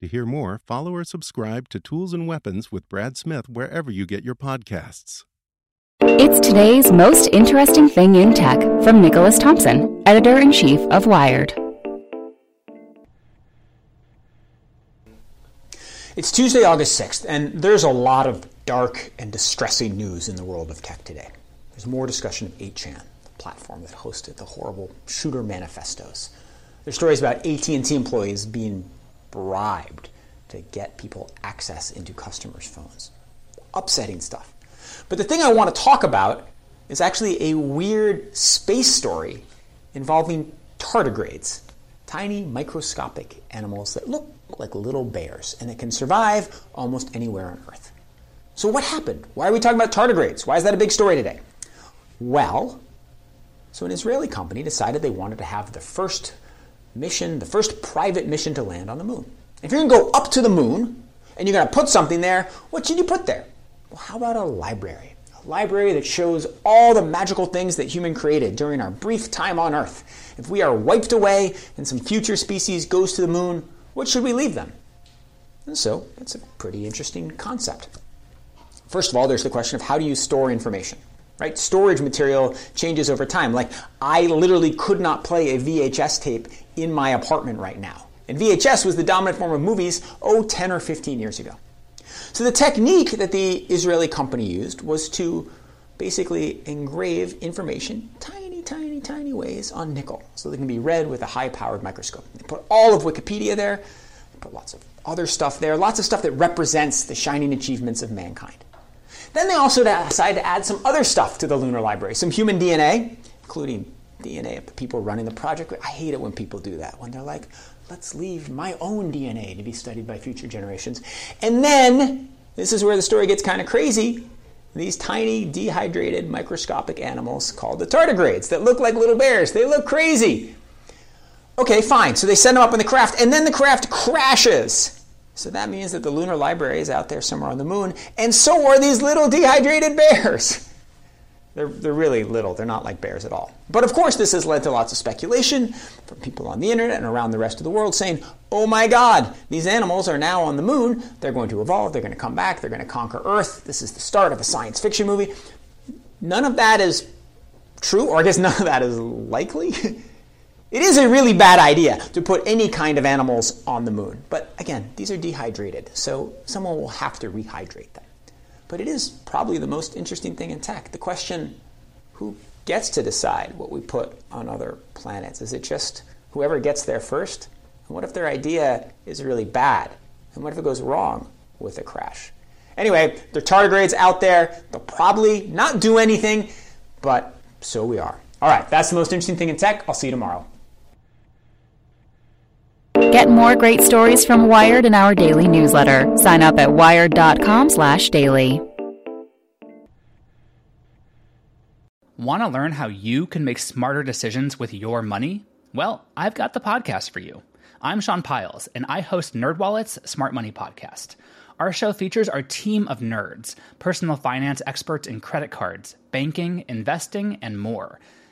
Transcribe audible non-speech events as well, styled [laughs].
To hear more, follow or subscribe to Tools and Weapons with Brad Smith wherever you get your podcasts. It's today's most interesting thing in tech from Nicholas Thompson, editor in chief of Wired. It's Tuesday, August 6th, and there's a lot of dark and distressing news in the world of tech today. There's more discussion of 8chan, the platform that hosted the horrible shooter manifestos. There's stories about AT&T employees being bribed to get people access into customers' phones. Upsetting stuff. But the thing I want to talk about is actually a weird space story involving tardigrades, tiny microscopic animals that look like little bears and that can survive almost anywhere on Earth. So, what happened? Why are we talking about tardigrades? Why is that a big story today? Well, so an Israeli company decided they wanted to have the first mission, the first private mission to land on the moon. If you're going to go up to the moon and you're going to put something there, what should you put there? Well, how about a library? A library that shows all the magical things that human created during our brief time on Earth. If we are wiped away and some future species goes to the moon, what should we leave them? And so, it's a pretty interesting concept. First of all, there's the question of how do you store information? Right? Storage material changes over time. Like I literally could not play a VHS tape in my apartment right now. And VHS was the dominant form of movies, oh, 10 or 15 years ago. So the technique that the Israeli company used was to basically engrave information tiny, tiny, tiny ways on nickel so they can be read with a high powered microscope. They put all of Wikipedia there, they put lots of other stuff there, lots of stuff that represents the shining achievements of mankind. Then they also decided to add some other stuff to the lunar library, some human DNA, including DNA of the people running the project. I hate it when people do that, when they're like, let's leave my own DNA to be studied by future generations. And then, this is where the story gets kind of crazy. These tiny, dehydrated, microscopic animals called the tardigrades that look like little bears. They look crazy. Okay, fine. So they send them up in the craft, and then the craft crashes. So that means that the lunar library is out there somewhere on the moon, and so are these little dehydrated bears. [laughs] They're, they're really little, they're not like bears at all. But of course, this has led to lots of speculation from people on the internet and around the rest of the world saying, oh my god, these animals are now on the moon, they're going to evolve, they're going to come back, they're going to conquer Earth, this is the start of a science fiction movie. None of that is true, or I guess [laughs] none of that is likely. [laughs] it is a really bad idea to put any kind of animals on the moon. But again, these are dehydrated, so someone will have to rehydrate them. But it is probably the most interesting thing in tech. The question who gets to decide what we put on other planets? Is it just whoever gets there first? And what if their idea is really bad? And what if it goes wrong with a crash? Anyway, are tardigrades out there. They'll probably not do anything, but so we are. All right, that's the most interesting thing in tech. I'll see you tomorrow. Get more great stories from Wired in our daily newsletter. Sign up at wired.com/daily. Want to learn how you can make smarter decisions with your money? Well, I've got the podcast for you. I'm Sean Pyles, and I host NerdWallet's Smart Money Podcast. Our show features our team of nerds, personal finance experts in credit cards, banking, investing, and more